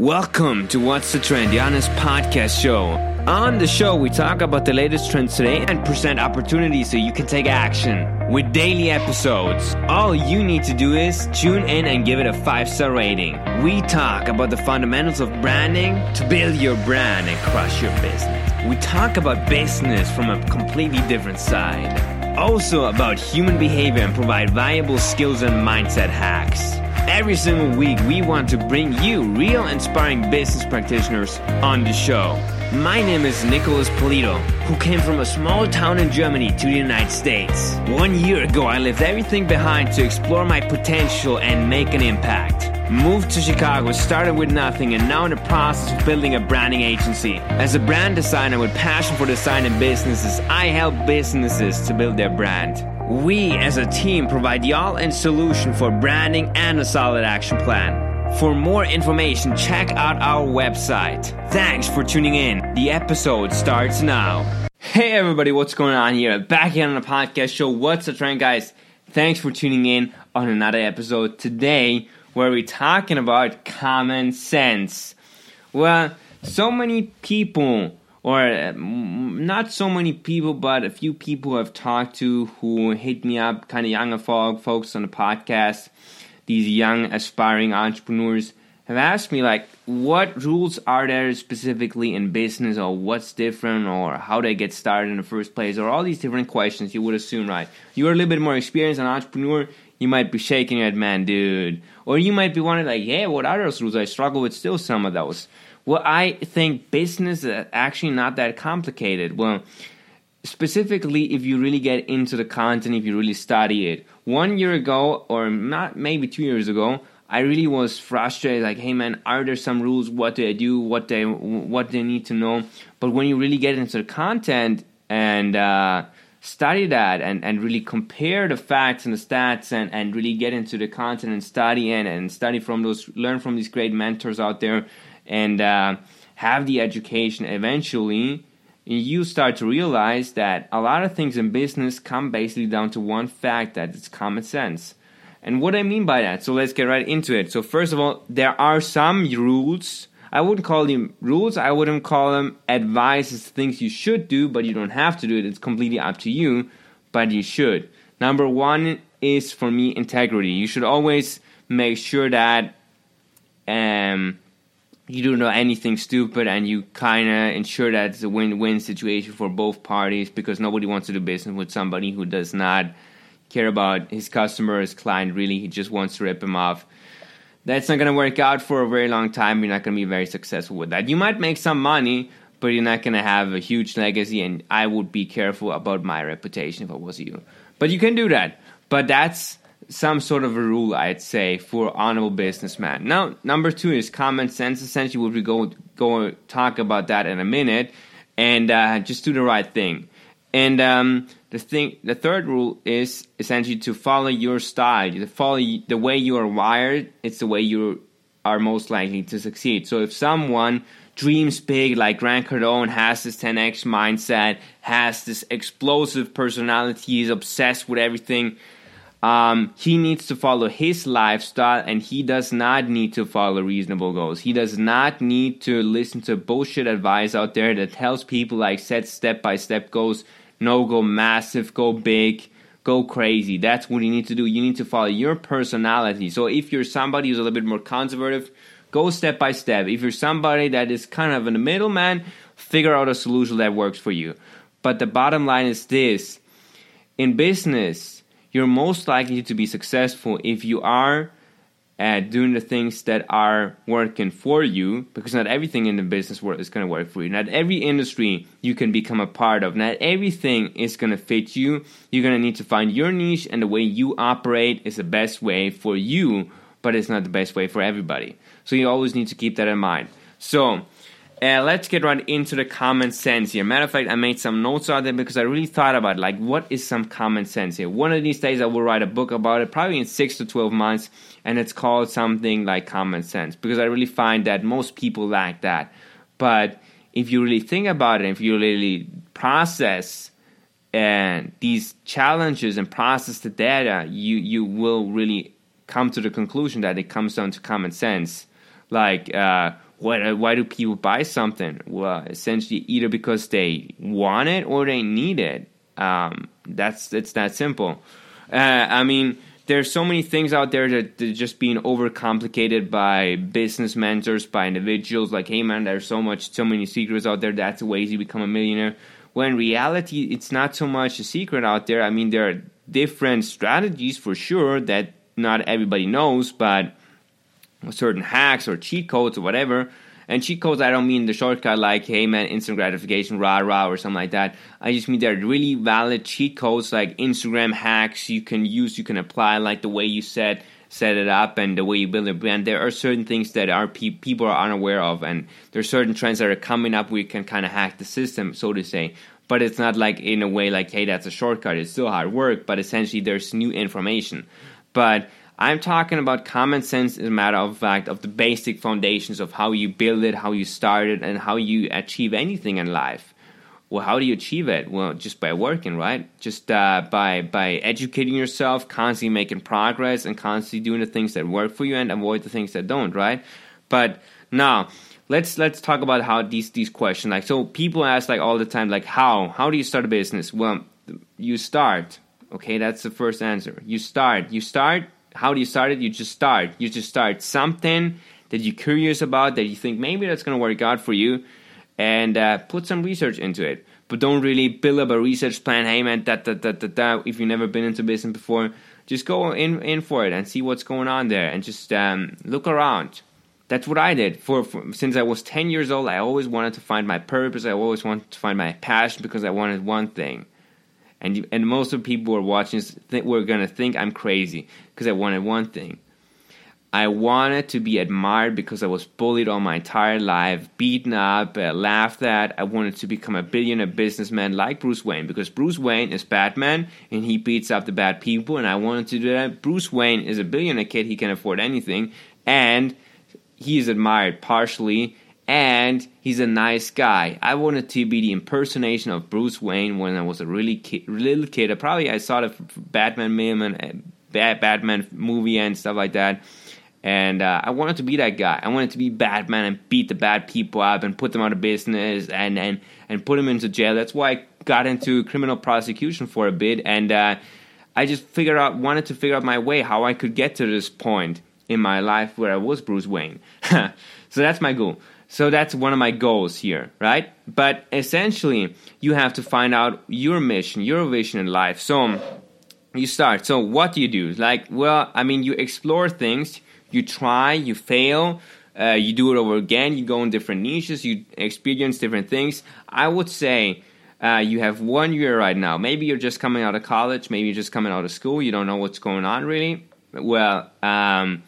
Welcome to What's the Trend, honest podcast show. On the show, we talk about the latest trends today and present opportunities so you can take action with daily episodes. All you need to do is tune in and give it a five star rating. We talk about the fundamentals of branding to build your brand and crush your business. We talk about business from a completely different side. Also, about human behavior and provide valuable skills and mindset hacks. Every single week, we want to bring you real inspiring business practitioners on the show. My name is Nicholas Polito, who came from a small town in Germany to the United States. One year ago, I left everything behind to explore my potential and make an impact. Moved to Chicago, started with nothing, and now in the process of building a branding agency. As a brand designer with passion for design and businesses, I help businesses to build their brand. We as a team provide y'all in solution for branding and a solid action plan. For more information, check out our website. Thanks for tuning in. The episode starts now. Hey everybody, what's going on here? Back here on the podcast show. What's the trend, guys? Thanks for tuning in on another episode today where we're talking about common sense. Well, so many people or uh, not so many people, but a few people I've talked to who hit me up, kind of younger folks on the podcast, these young aspiring entrepreneurs have asked me like, what rules are there specifically in business, or what's different, or how they get started in the first place, or all these different questions. You would assume, right? You're a little bit more experienced, an entrepreneur. You might be shaking your head, man, dude, or you might be wondering like, yeah, what are those rules? I struggle with still some of those. Well, I think business is actually not that complicated. Well, specifically if you really get into the content, if you really study it. One year ago, or not maybe two years ago, I really was frustrated. Like, hey man, are there some rules? What do I do? What they what they need to know? But when you really get into the content and uh, study that and, and really compare the facts and the stats and, and really get into the content and study and, and study from those learn from these great mentors out there and uh, have the education eventually you start to realize that a lot of things in business come basically down to one fact that it's common sense. And what i mean by that so let's get right into it. So first of all there are some rules i wouldn't call them rules. I wouldn't call them advices things you should do but you don't have to do it. It's completely up to you but you should. Number one is for me integrity. You should always make sure that um, you don't know anything stupid and you kind of ensure that it's a win-win situation for both parties because nobody wants to do business with somebody who does not care about his customer, his client. Really, he just wants to rip him off. That's not going to work out for a very long time. You're not going to be very successful with that. You might make some money, but you're not going to have a huge legacy. And I would be careful about my reputation if I was you. But you can do that. But that's some sort of a rule, I'd say, for honorable businessman. Now, number two is common sense. Essentially, we'll go go talk about that in a minute, and uh, just do the right thing. And um, the thing, the third rule is essentially to follow your style, to follow the way you are wired. It's the way you are most likely to succeed. So if someone dreams big, like Grant Cardone has this 10x mindset, has this explosive personality, is obsessed with everything um, he needs to follow his lifestyle and he does not need to follow reasonable goals. He does not need to listen to bullshit advice out there that tells people like set step by step goals, no go massive, go big, go crazy. That's what you need to do. You need to follow your personality. So if you're somebody who's a little bit more conservative, go step by step. If you're somebody that is kind of in the middle, man, figure out a solution that works for you. But the bottom line is this in business, you're most likely to be successful if you are doing the things that are working for you because not everything in the business world is going to work for you. Not every industry you can become a part of. Not everything is going to fit you. You're going to need to find your niche and the way you operate is the best way for you but it's not the best way for everybody. So you always need to keep that in mind. So uh, let's get right into the common sense here. Matter of fact, I made some notes out there because I really thought about like what is some common sense here. One of these days, I will write a book about it, probably in six to twelve months, and it's called something like common sense because I really find that most people lack that. But if you really think about it, if you really process and uh, these challenges and process the data, you you will really come to the conclusion that it comes down to common sense. Like. Uh, Why, why do people buy something? Well, essentially, either because they want it or they need it. Um, that's it's that simple. Uh, I mean, there's so many things out there that, that just being overcomplicated by business mentors, by individuals. Like, hey man, there's so much, so many secrets out there. That's the ways you become a millionaire. When reality, it's not so much a secret out there. I mean, there are different strategies for sure that not everybody knows, but certain hacks or cheat codes or whatever. And cheat codes, I don't mean the shortcut like, hey man, instant gratification, rah rah, or something like that. I just mean they're really valid cheat codes like Instagram hacks you can use, you can apply, like the way you set set it up and the way you build a brand. There are certain things that our pe- people are unaware of, and there are certain trends that are coming up where you can kind of hack the system, so to say. But it's not like in a way like, hey, that's a shortcut. It's still hard work, but essentially there's new information. But I'm talking about common sense as a matter of fact of the basic foundations of how you build it, how you start it, and how you achieve anything in life. Well, how do you achieve it? Well, just by working, right? Just uh, by by educating yourself, constantly making progress, and constantly doing the things that work for you, and avoid the things that don't, right? But now, let's let's talk about how these these questions like so people ask like all the time like how how do you start a business? Well, you start. Okay, that's the first answer. You start. You start how do you start it? You just start. You just start something that you're curious about that you think maybe that's going to work out for you, and uh, put some research into it. But don't really build up a research plan. Hey man, that that that that that. If you've never been into business before, just go in in for it and see what's going on there, and just um, look around. That's what I did for, for since I was ten years old. I always wanted to find my purpose. I always wanted to find my passion because I wanted one thing and and most of the people who are watching this were gonna think I'm crazy because I wanted one thing. I wanted to be admired because I was bullied all my entire life, beaten up, uh, laughed at. I wanted to become a billionaire businessman like Bruce Wayne because Bruce Wayne is Batman and he beats up the bad people, and I wanted to do that. Bruce Wayne is a billionaire kid; he can afford anything, and he is admired partially and he's a nice guy. I wanted to be the impersonation of Bruce Wayne when I was a really little kid. Probably I saw the Batman meme and Batman movie and stuff like that. And uh, I wanted to be that guy. I wanted to be Batman and beat the bad people up and put them out of business and and, and put them into jail. That's why I got into criminal prosecution for a bit. And uh, I just figured out, wanted to figure out my way, how I could get to this point in my life where I was Bruce Wayne. so that's my goal. So that's one of my goals here, right? But essentially, you have to find out your mission, your vision in life. So you start. So what do you do? Like, well, I mean, you explore things, you try, you fail, uh, you do it over again, you go in different niches, you experience different things. I would say uh, you have one year right now. Maybe you're just coming out of college, maybe you're just coming out of school, you don't know what's going on really. Well, um,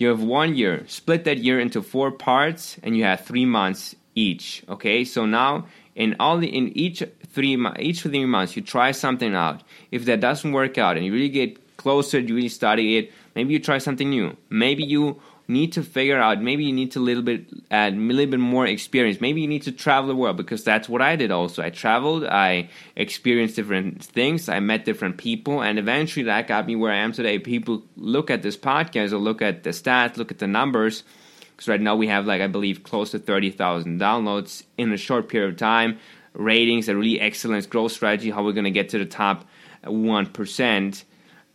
you have one year. Split that year into four parts, and you have three months each. Okay, so now in all the, in each three each three months, you try something out. If that doesn't work out, and you really get closer, you really study it. Maybe you try something new. Maybe you need to figure out maybe you need to a little bit add a little bit more experience. Maybe you need to travel the world because that's what i did also. I traveled i experienced different things i met different people and eventually that got me where i am today. People look at this podcast or look at the stats look at the numbers because right now we have like i believe close to 30000 downloads in a short period of time. Ratings a really excellent growth strategy how we're going to get to the top 1%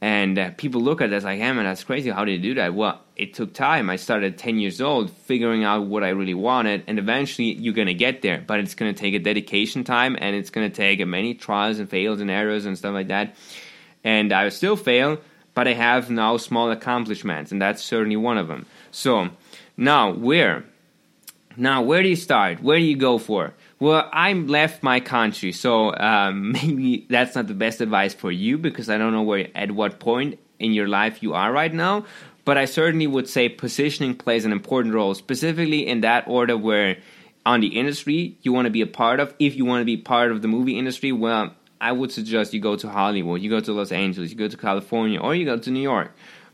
and uh, people look at us like, hey man, that's crazy. How did you do that? Well, it took time. I started at 10 years old figuring out what I really wanted, and eventually you're going to get there. But it's going to take a dedication time, and it's going to take many trials and fails and errors and stuff like that. And I still fail, but I have now small accomplishments, and that's certainly one of them. So now, where? Now, where do you start? Where do you go for? Well, I left my country, so um, maybe that's not the best advice for you because I don't know where at what point in your life you are right now. But I certainly would say positioning plays an important role, specifically in that order where on the industry you want to be a part of. If you want to be part of the movie industry, well, I would suggest you go to Hollywood, you go to Los Angeles, you go to California, or you go to New York.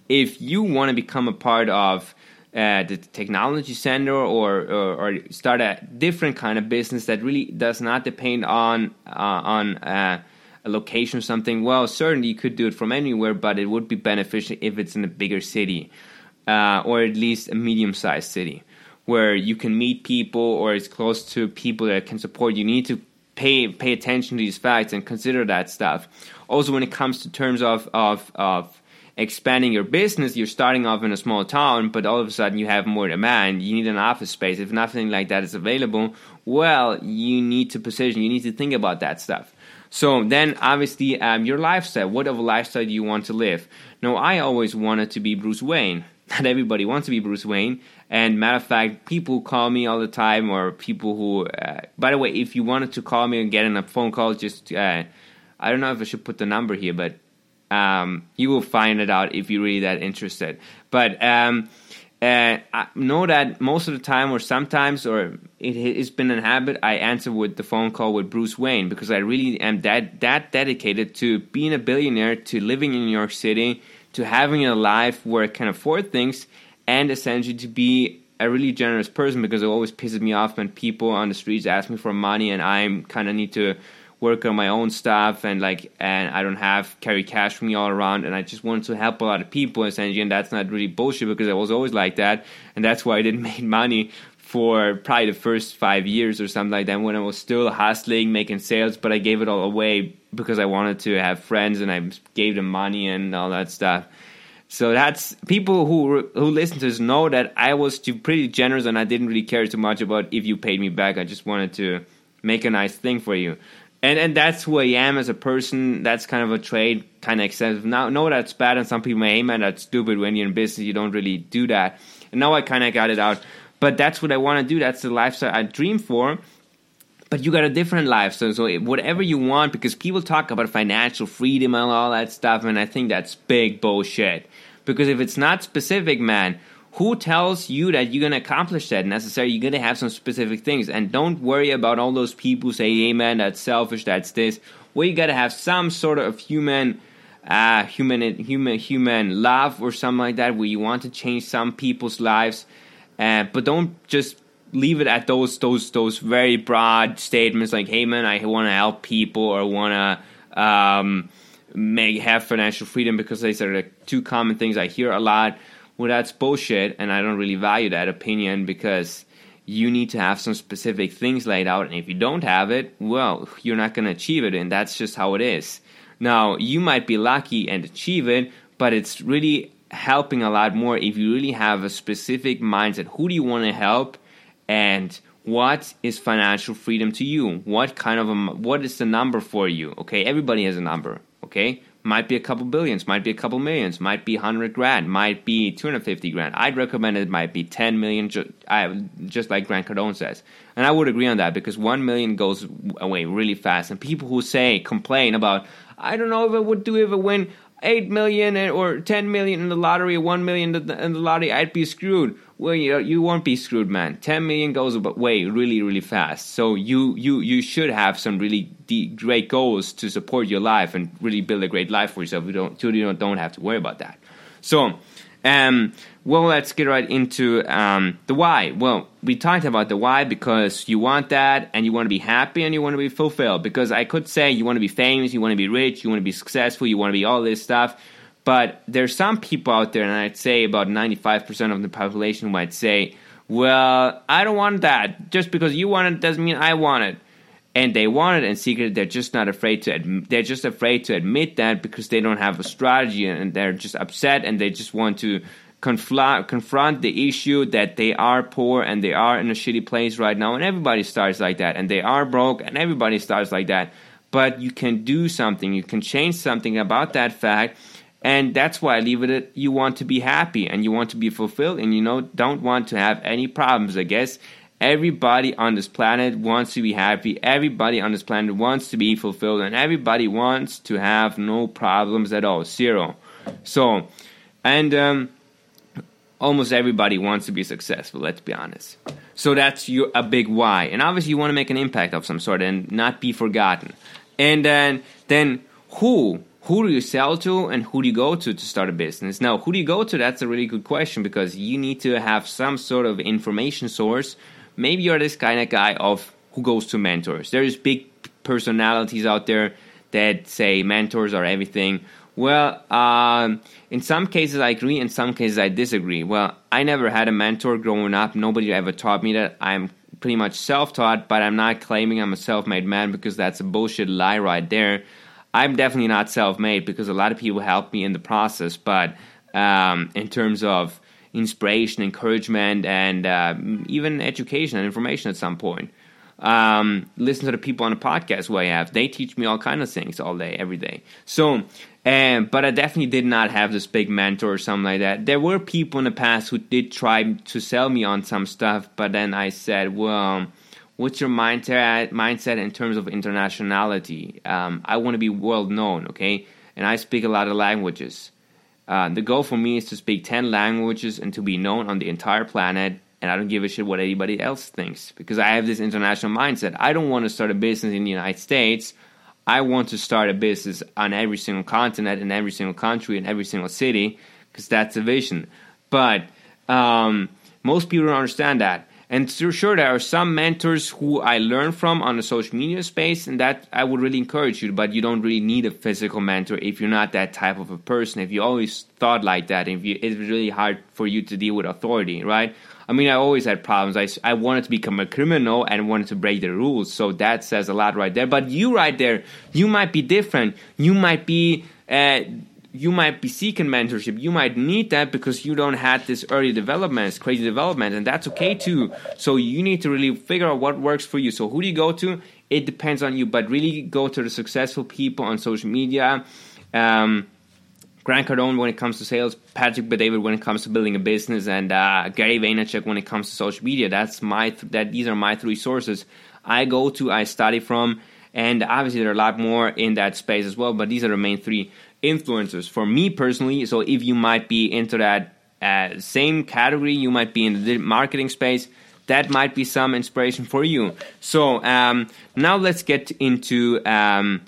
If you want to become a part of uh, the technology center or, or, or, start a different kind of business that really does not depend on uh, on uh, a location or something, well, certainly you could do it from anywhere, but it would be beneficial if it's in a bigger city uh, or at least a medium sized city. where you can meet people or it's close to people that can support you need to pay pay attention to these facts and consider that stuff also when it comes to terms of of of expanding your business, you're starting off in a small town, but all of a sudden you have more demand. You need an office space. If nothing like that is available, well, you need to position. You need to think about that stuff. So then, obviously, um, your lifestyle. What of a lifestyle do you want to live? Now, I always wanted to be Bruce Wayne. Not everybody wants to be Bruce Wayne. And matter of fact, people call me all the time, or people who. Uh, by the way, if you wanted to call me and get in a phone call, just uh, I don't know if I should put the number here, but um, you will find it out if you're really that interested. But um, uh, I know that most of the time, or sometimes, or it, has been a habit, I answer with the phone call with Bruce Wayne because I really am that that dedicated to being a billionaire, to living in New York City, to having a life where I can afford things, and essentially to be a really generous person because it always pisses me off when people on the streets ask me for money and I kind of need to work on my own stuff and like and I don't have carry cash for me all around and I just wanted to help a lot of people and that's not really bullshit because I was always like that and that's why I didn't make money for probably the first five years or something like that when I was still hustling, making sales, but I gave it all away because I wanted to have friends and I gave them money and all that stuff. So that's people who who listen to this know that I was too pretty generous and I didn't really care too much about if you paid me back. I just wanted to make a nice thing for you and and that's who I am as a person. That's kind of a trait, kind of excessive. Now, know that's bad, and some people may, hey man, that's stupid. When you're in business, you don't really do that. And now I kind of got it out. But that's what I want to do. That's the lifestyle I dream for. But you got a different lifestyle, so whatever you want, because people talk about financial freedom and all that stuff, and I think that's big bullshit. Because if it's not specific, man, who tells you that you're going to accomplish that necessarily you're going to have some specific things. And don't worry about all those people who say hey man that's selfish that's this. Well you got to have some sort of human uh, human human human love or something like that where you want to change some people's lives. Uh, but don't just leave it at those those those very broad statements like hey man i want to help people or want to um, make have financial freedom because these are the two common things i hear a lot well, that's bullshit, and I don't really value that opinion because you need to have some specific things laid out, and if you don't have it, well, you're not going to achieve it, and that's just how it is. Now, you might be lucky and achieve it, but it's really helping a lot more if you really have a specific mindset. Who do you want to help, and what is financial freedom to you? What kind of a what is the number for you? Okay, everybody has a number. Okay, might be a couple billions, might be a couple millions, might be 100 grand, might be 250 grand. I'd recommend it might be 10 million, I, just like Grant Cardone says. And I would agree on that because 1 million goes away really fast. And people who say, complain about, I don't know if I would do if I win 8 million or 10 million in the lottery, 1 million in the lottery, I'd be screwed well, you, you won't be screwed, man. 10 million goes away really, really fast. So you you you should have some really great goals to support your life and really build a great life for yourself. You don't you don't, don't have to worry about that. So, um, well, let's get right into um, the why. Well, we talked about the why because you want that and you want to be happy and you want to be fulfilled. Because I could say you want to be famous, you want to be rich, you want to be successful, you want to be all this stuff but there's some people out there, and I'd say about 95% of the population might say, well, I don't want that. Just because you want it doesn't mean I want it. And they want it in secret. They're just not afraid to. They're just afraid to admit that because they don't have a strategy, and they're just upset, and they just want to confront confront the issue that they are poor and they are in a shitty place right now. And everybody starts like that, and they are broke, and everybody starts like that. But you can do something. You can change something about that fact and that's why I leave it at you want to be happy and you want to be fulfilled and you know don't want to have any problems, I guess. Everybody on this planet wants to be happy. Everybody on this planet wants to be fulfilled and everybody wants to have no problems at all. Zero. So, and um, almost everybody wants to be successful, let's be honest. So that's your, a big why. And obviously you want to make an impact of some sort and not be forgotten. And then then who who do you sell to and who do you go to to start a business? Now, who do you go to? That's a really good question because you need to have some sort of information source. Maybe you're this kind of guy of who goes to mentors. There's big personalities out there that say mentors are everything. Well, um, in some cases I agree, in some cases I disagree. Well, I never had a mentor growing up. Nobody ever taught me that. I'm pretty much self taught, but I'm not claiming I'm a self made man because that's a bullshit lie right there. I'm definitely not self made because a lot of people helped me in the process, but um, in terms of inspiration, encouragement, and uh, even education and information at some point. Um, listen to the people on the podcast who I have. They teach me all kind of things all day, every day. So, um, but I definitely did not have this big mentor or something like that. There were people in the past who did try to sell me on some stuff, but then I said, well, what's your mindset mindset in terms of internationality? Um, I want to be world known, okay? And I speak a lot of languages. Uh, the goal for me is to speak 10 languages and to be known on the entire planet. And I don't give a shit what anybody else thinks because I have this international mindset. I don't want to start a business in the United States. I want to start a business on every single continent, in every single country, in every single city because that's the vision. But um, most people don't understand that. And sure, there are some mentors who I learn from on the social media space, and that I would really encourage you. But you don't really need a physical mentor if you're not that type of a person. If you always thought like that, if you, it's really hard for you to deal with authority, right? I mean, I always had problems. I, I wanted to become a criminal and wanted to break the rules. So that says a lot right there. But you, right there, you might be different. You might be. Uh, you might be seeking mentorship. You might need that because you don't have this early development, crazy development, and that's okay too. So you need to really figure out what works for you. So who do you go to? It depends on you, but really go to the successful people on social media. Um, Grant Cardone when it comes to sales, Patrick Bet-David when it comes to building a business, and uh, Gary Vaynerchuk when it comes to social media. That's my th- that these are my three sources I go to, I study from, and obviously there are a lot more in that space as well. But these are the main three influencers for me personally. So if you might be into that uh, same category, you might be in the marketing space. That might be some inspiration for you. So um, now let's get into um,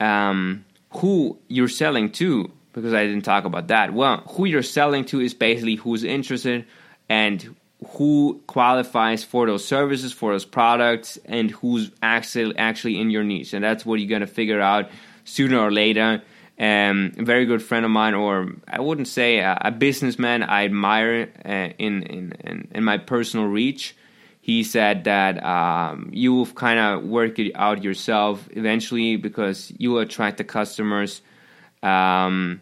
um, who you're selling to because I didn't talk about that. Well, who you're selling to is basically who's interested and who qualifies for those services, for those products, and who's actually actually in your niche. And that's what you're gonna figure out sooner or later. Um, a very good friend of mine, or I wouldn't say a, a businessman I admire uh, in, in, in, in my personal reach. He said that um, you will kind of work it out yourself eventually because you attract the customers um,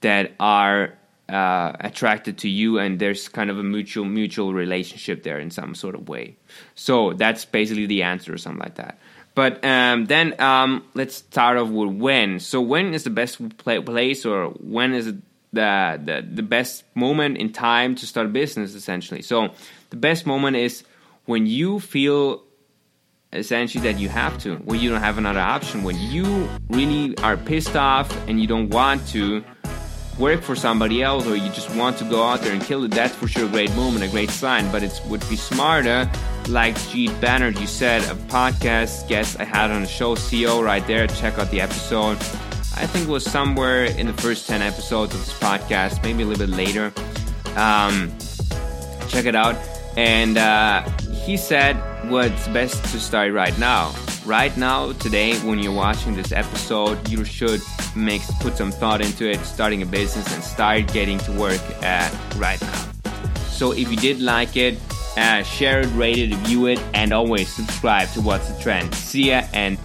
that are uh, attracted to you, and there's kind of a mutual mutual relationship there in some sort of way. So that's basically the answer, or something like that. But um, then um, let's start off with when. So when is the best place, or when is the, the the best moment in time to start a business? Essentially, so the best moment is when you feel essentially that you have to, when you don't have another option, when you really are pissed off and you don't want to work for somebody else or you just want to go out there and kill it, that's for sure a great moment, a great sign. But it would be smarter, like Jeet Bannard, you said, a podcast guest I had on the show, CEO, right there. Check out the episode. I think it was somewhere in the first 10 episodes of this podcast, maybe a little bit later. Um, check it out. And uh, he said, What's best to start right now? Right now, today, when you're watching this episode, you should make put some thought into it, starting a business, and start getting to work uh, right now. So, if you did like it, uh, share it, rate it, review it, and always subscribe to What's the Trend. See ya, and